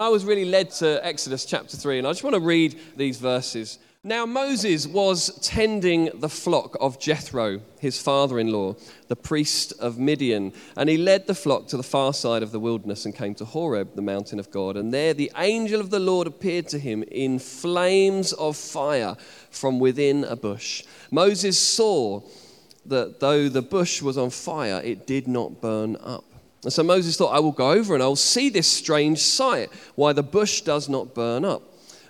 I was really led to Exodus chapter 3, and I just want to read these verses. Now, Moses was tending the flock of Jethro, his father in law, the priest of Midian, and he led the flock to the far side of the wilderness and came to Horeb, the mountain of God. And there the angel of the Lord appeared to him in flames of fire from within a bush. Moses saw that though the bush was on fire, it did not burn up. And so Moses thought, I will go over and I will see this strange sight, why the bush does not burn up.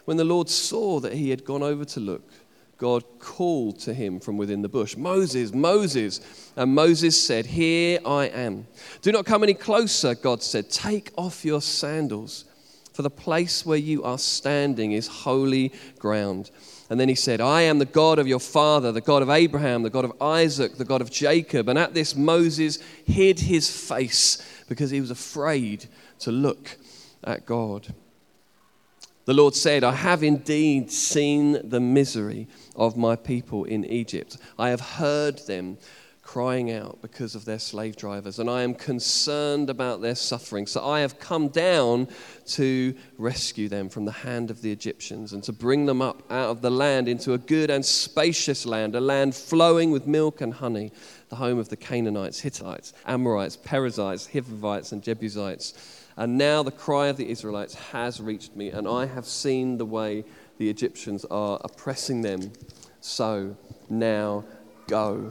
When the Lord saw that he had gone over to look, God called to him from within the bush, Moses, Moses. And Moses said, Here I am. Do not come any closer, God said. Take off your sandals, for the place where you are standing is holy ground. And then he said, I am the God of your father, the God of Abraham, the God of Isaac, the God of Jacob. And at this, Moses hid his face because he was afraid to look at God. The Lord said, I have indeed seen the misery of my people in Egypt. I have heard them crying out because of their slave drivers, and I am concerned about their suffering. So I have come down to rescue them from the hand of the Egyptians and to bring them up out of the land into a good and spacious land, a land flowing with milk and honey, the home of the Canaanites, Hittites, Amorites, Perizzites, Hivites, and Jebusites. And now the cry of the Israelites has reached me, and I have seen the way the Egyptians are oppressing them. So now go.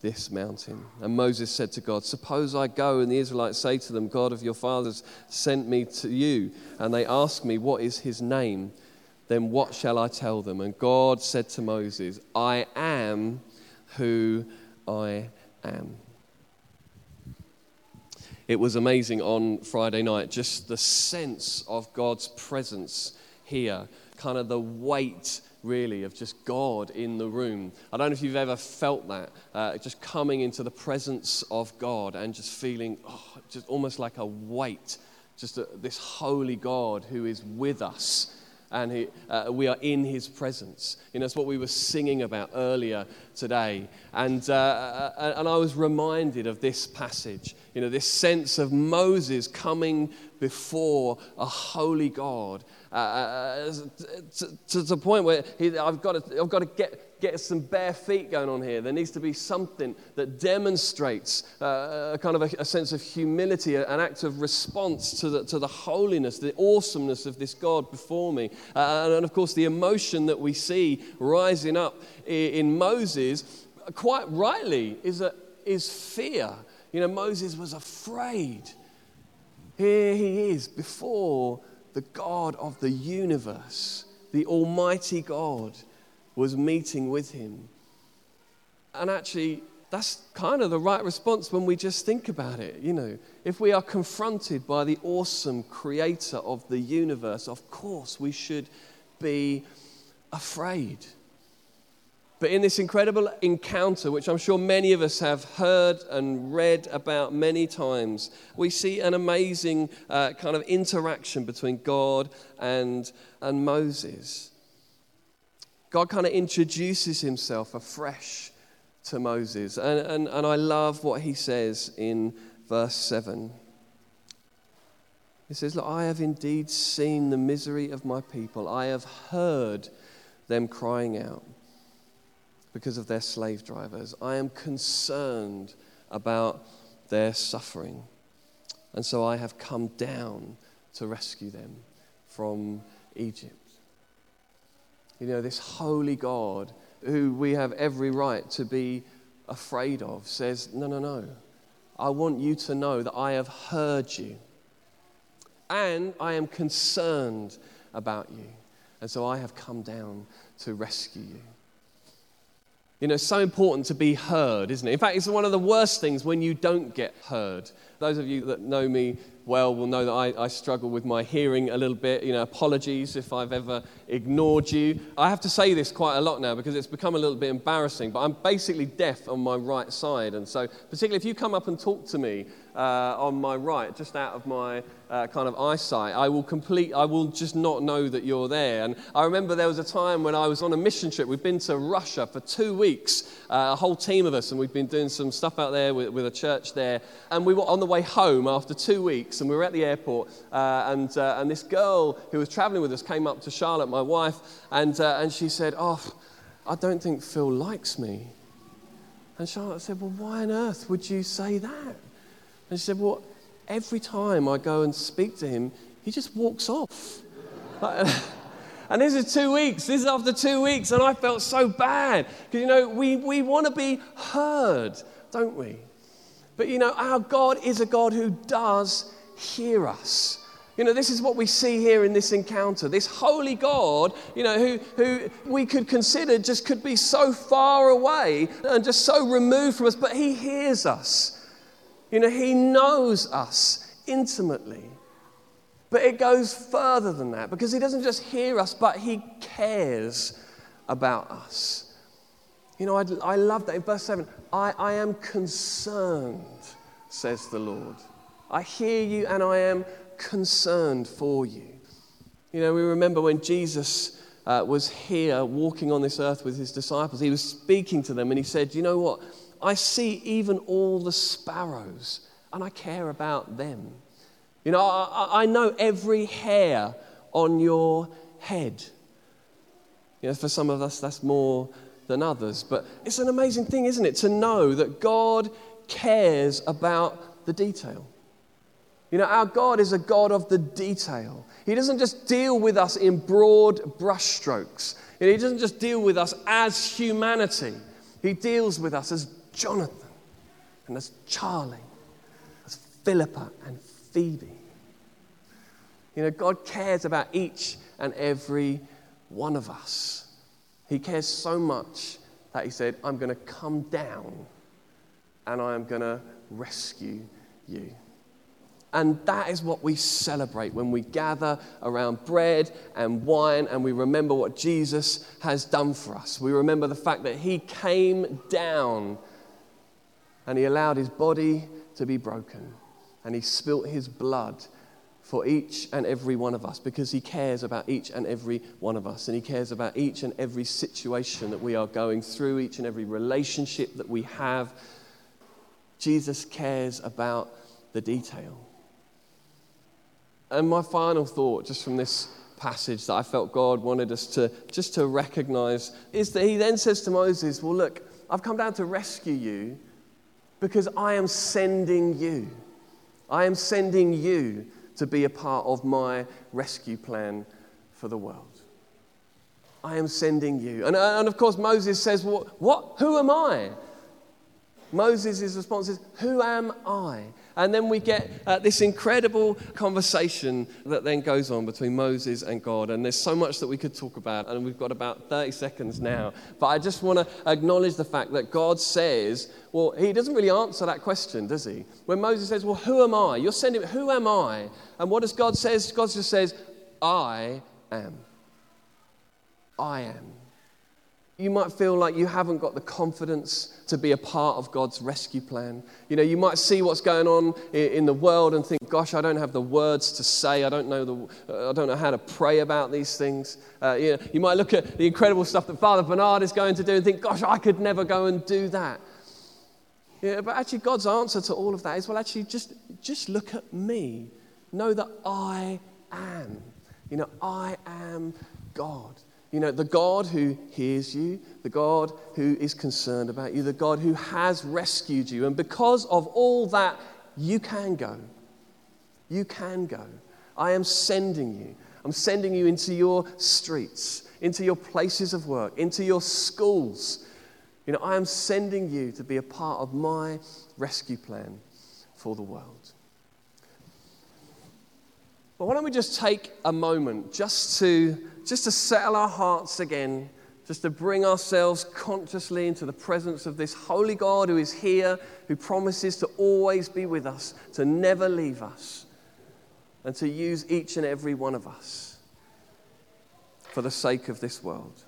this mountain. And Moses said to God, Suppose I go and the Israelites say to them, God of your fathers sent me to you, and they ask me, What is his name? Then what shall I tell them? And God said to Moses, I am who I am. It was amazing on Friday night, just the sense of God's presence here, kind of the weight really, of just God in the room. I don't know if you've ever felt that, uh, just coming into the presence of God and just feeling oh, just almost like a weight, just a, this holy God who is with us. And he, uh, we are in his presence. You know, that's what we were singing about earlier today. And, uh, uh and I was reminded of this passage, you know, this sense of Moses coming before a holy God uh, uh, to, to, the point where he, I've got to, I've got to get, get some bare feet going on here. There needs to be something that demonstrates uh, a kind of a, a, sense of humility, an act of response to the, to the holiness, the awesomeness of this God before me. Uh, and, and, of course, the emotion that we see rising up in, in Moses, quite rightly, is, a, is fear. You know, Moses was afraid. Here he is before the God of the universe, the Almighty God, was meeting with him. And actually, that's kind of the right response when we just think about it. You know, if we are confronted by the awesome creator of the universe, of course we should be afraid. But in this incredible encounter, which I'm sure many of us have heard and read about many times, we see an amazing uh, kind of interaction between God and, and Moses. God kind of introduces himself afresh to Moses. And, and, and I love what he says in verse 7. He says, Look, I have indeed seen the misery of my people, I have heard them crying out because of their slave drivers. I am concerned about their suffering. And so I have come down to rescue them from Egypt. You know, this holy God who we have every right to be afraid of says, No, no, no. I want you to know that I have heard you and I am concerned about you. And so I have come down to rescue you. You know, so important to be heard, isn't it? In fact, it's one of the worst things when you don't get heard. Those of you that know me well will know that I, I, struggle with my hearing a little bit. You know, apologies if I've ever ignored you. I have to say this quite a lot now because it's become a little bit embarrassing, but I'm basically deaf on my right side. And so, particularly if you come up and talk to me uh, on my right, just out of my uh, kind of eyesight, I will complete, I will just not know that you're there. And I remember there was a time when I was on a mission trip. We'd been to Russia for two weeks, uh, a whole team of us, and we'd been doing some stuff out there with, with, a church there. And we were on the way home after two weeks, and we were at the airport, uh, and, uh, and this girl who was traveling with us came up to Charlotte, my wife, and, uh, and she said, Oh, I don't think Phil likes me. And Charlotte said, Well, why on earth would you say that? And she said, Well, every time I go and speak to him, he just walks off. and this is two weeks. This is after two weeks, and I felt so bad. Because, you know, we, we want to be heard, don't we? But, you know, our God is a God who does hear us. You know, this is what we see here in this encounter. This holy God, you know, who, who we could consider just could be so far away and just so removed from us, but He hears us. You know, He knows us intimately. But it goes further than that because He doesn't just hear us, but He cares about us. You know, I, I love that in verse 7 I, I am concerned, says the Lord. I hear you and I am concerned for you. You know, we remember when Jesus uh, was here walking on this earth with his disciples, he was speaking to them and he said, You know what? I see even all the sparrows, and I care about them. You know, I, I know every hair on your head. You know, for some of us, that's more than others. But it's an amazing thing, isn't it, to know that God cares about the detail. You know, our God is a God of the detail. He doesn't just deal with us in broad brushstrokes. You know, he doesn't just deal with us as humanity. He deals with us as Jonathan, and as Charlie, as Philippa and Phoebe. You know, God cares about each and every one of us. He cares so much that He said, I'm going to come down and I am going to rescue you. And that is what we celebrate when we gather around bread and wine and we remember what Jesus has done for us. We remember the fact that He came down and he allowed his body to be broken. And he spilt his blood for each and every one of us because he cares about each and every one of us. And he cares about each and every situation that we are going through, each and every relationship that we have. Jesus cares about the detail. And my final thought, just from this passage that I felt God wanted us to just to recognize, is that he then says to Moses, Well, look, I've come down to rescue you because I am sending you. I am sending you to be a part of my rescue plan for the world. I am sending you. And, and of course, Moses says, well, What? Who am I? Moses' response is, Who am I? And then we get uh, this incredible conversation that then goes on between Moses and God. And there's so much that we could talk about, and we've got about 30 seconds now. But I just want to acknowledge the fact that God says, well, he doesn't really answer that question, does he? When Moses says, well, who am I? You're sending, who am I? And what does God says? God just says, I am. I am. You might feel like you haven't got the confidence to be a part of God's rescue plan. You know, you might see what's going on in the world and think, gosh, I don't have the words to say. I don't know, the, uh, I don't know how to pray about these things. Uh, you, know, you might look at the incredible stuff that Father Bernard is going to do and think, gosh, I could never go and do that. Yeah, but actually, God's answer to all of that is, well, actually, just, just look at me. Know that I am. You know, I am God. You know, the God who hears you, the God who is concerned about you, the God who has rescued you. And because of all that, you can go. You can go. I am sending you. I'm sending you into your streets, into your places of work, into your schools. You know, I am sending you to be a part of my rescue plan for the world. But why don't we just take a moment just to just to settle our hearts again, just to bring ourselves consciously into the presence of this holy God who is here, who promises to always be with us, to never leave us. and to use each and every one of us for the sake of this world.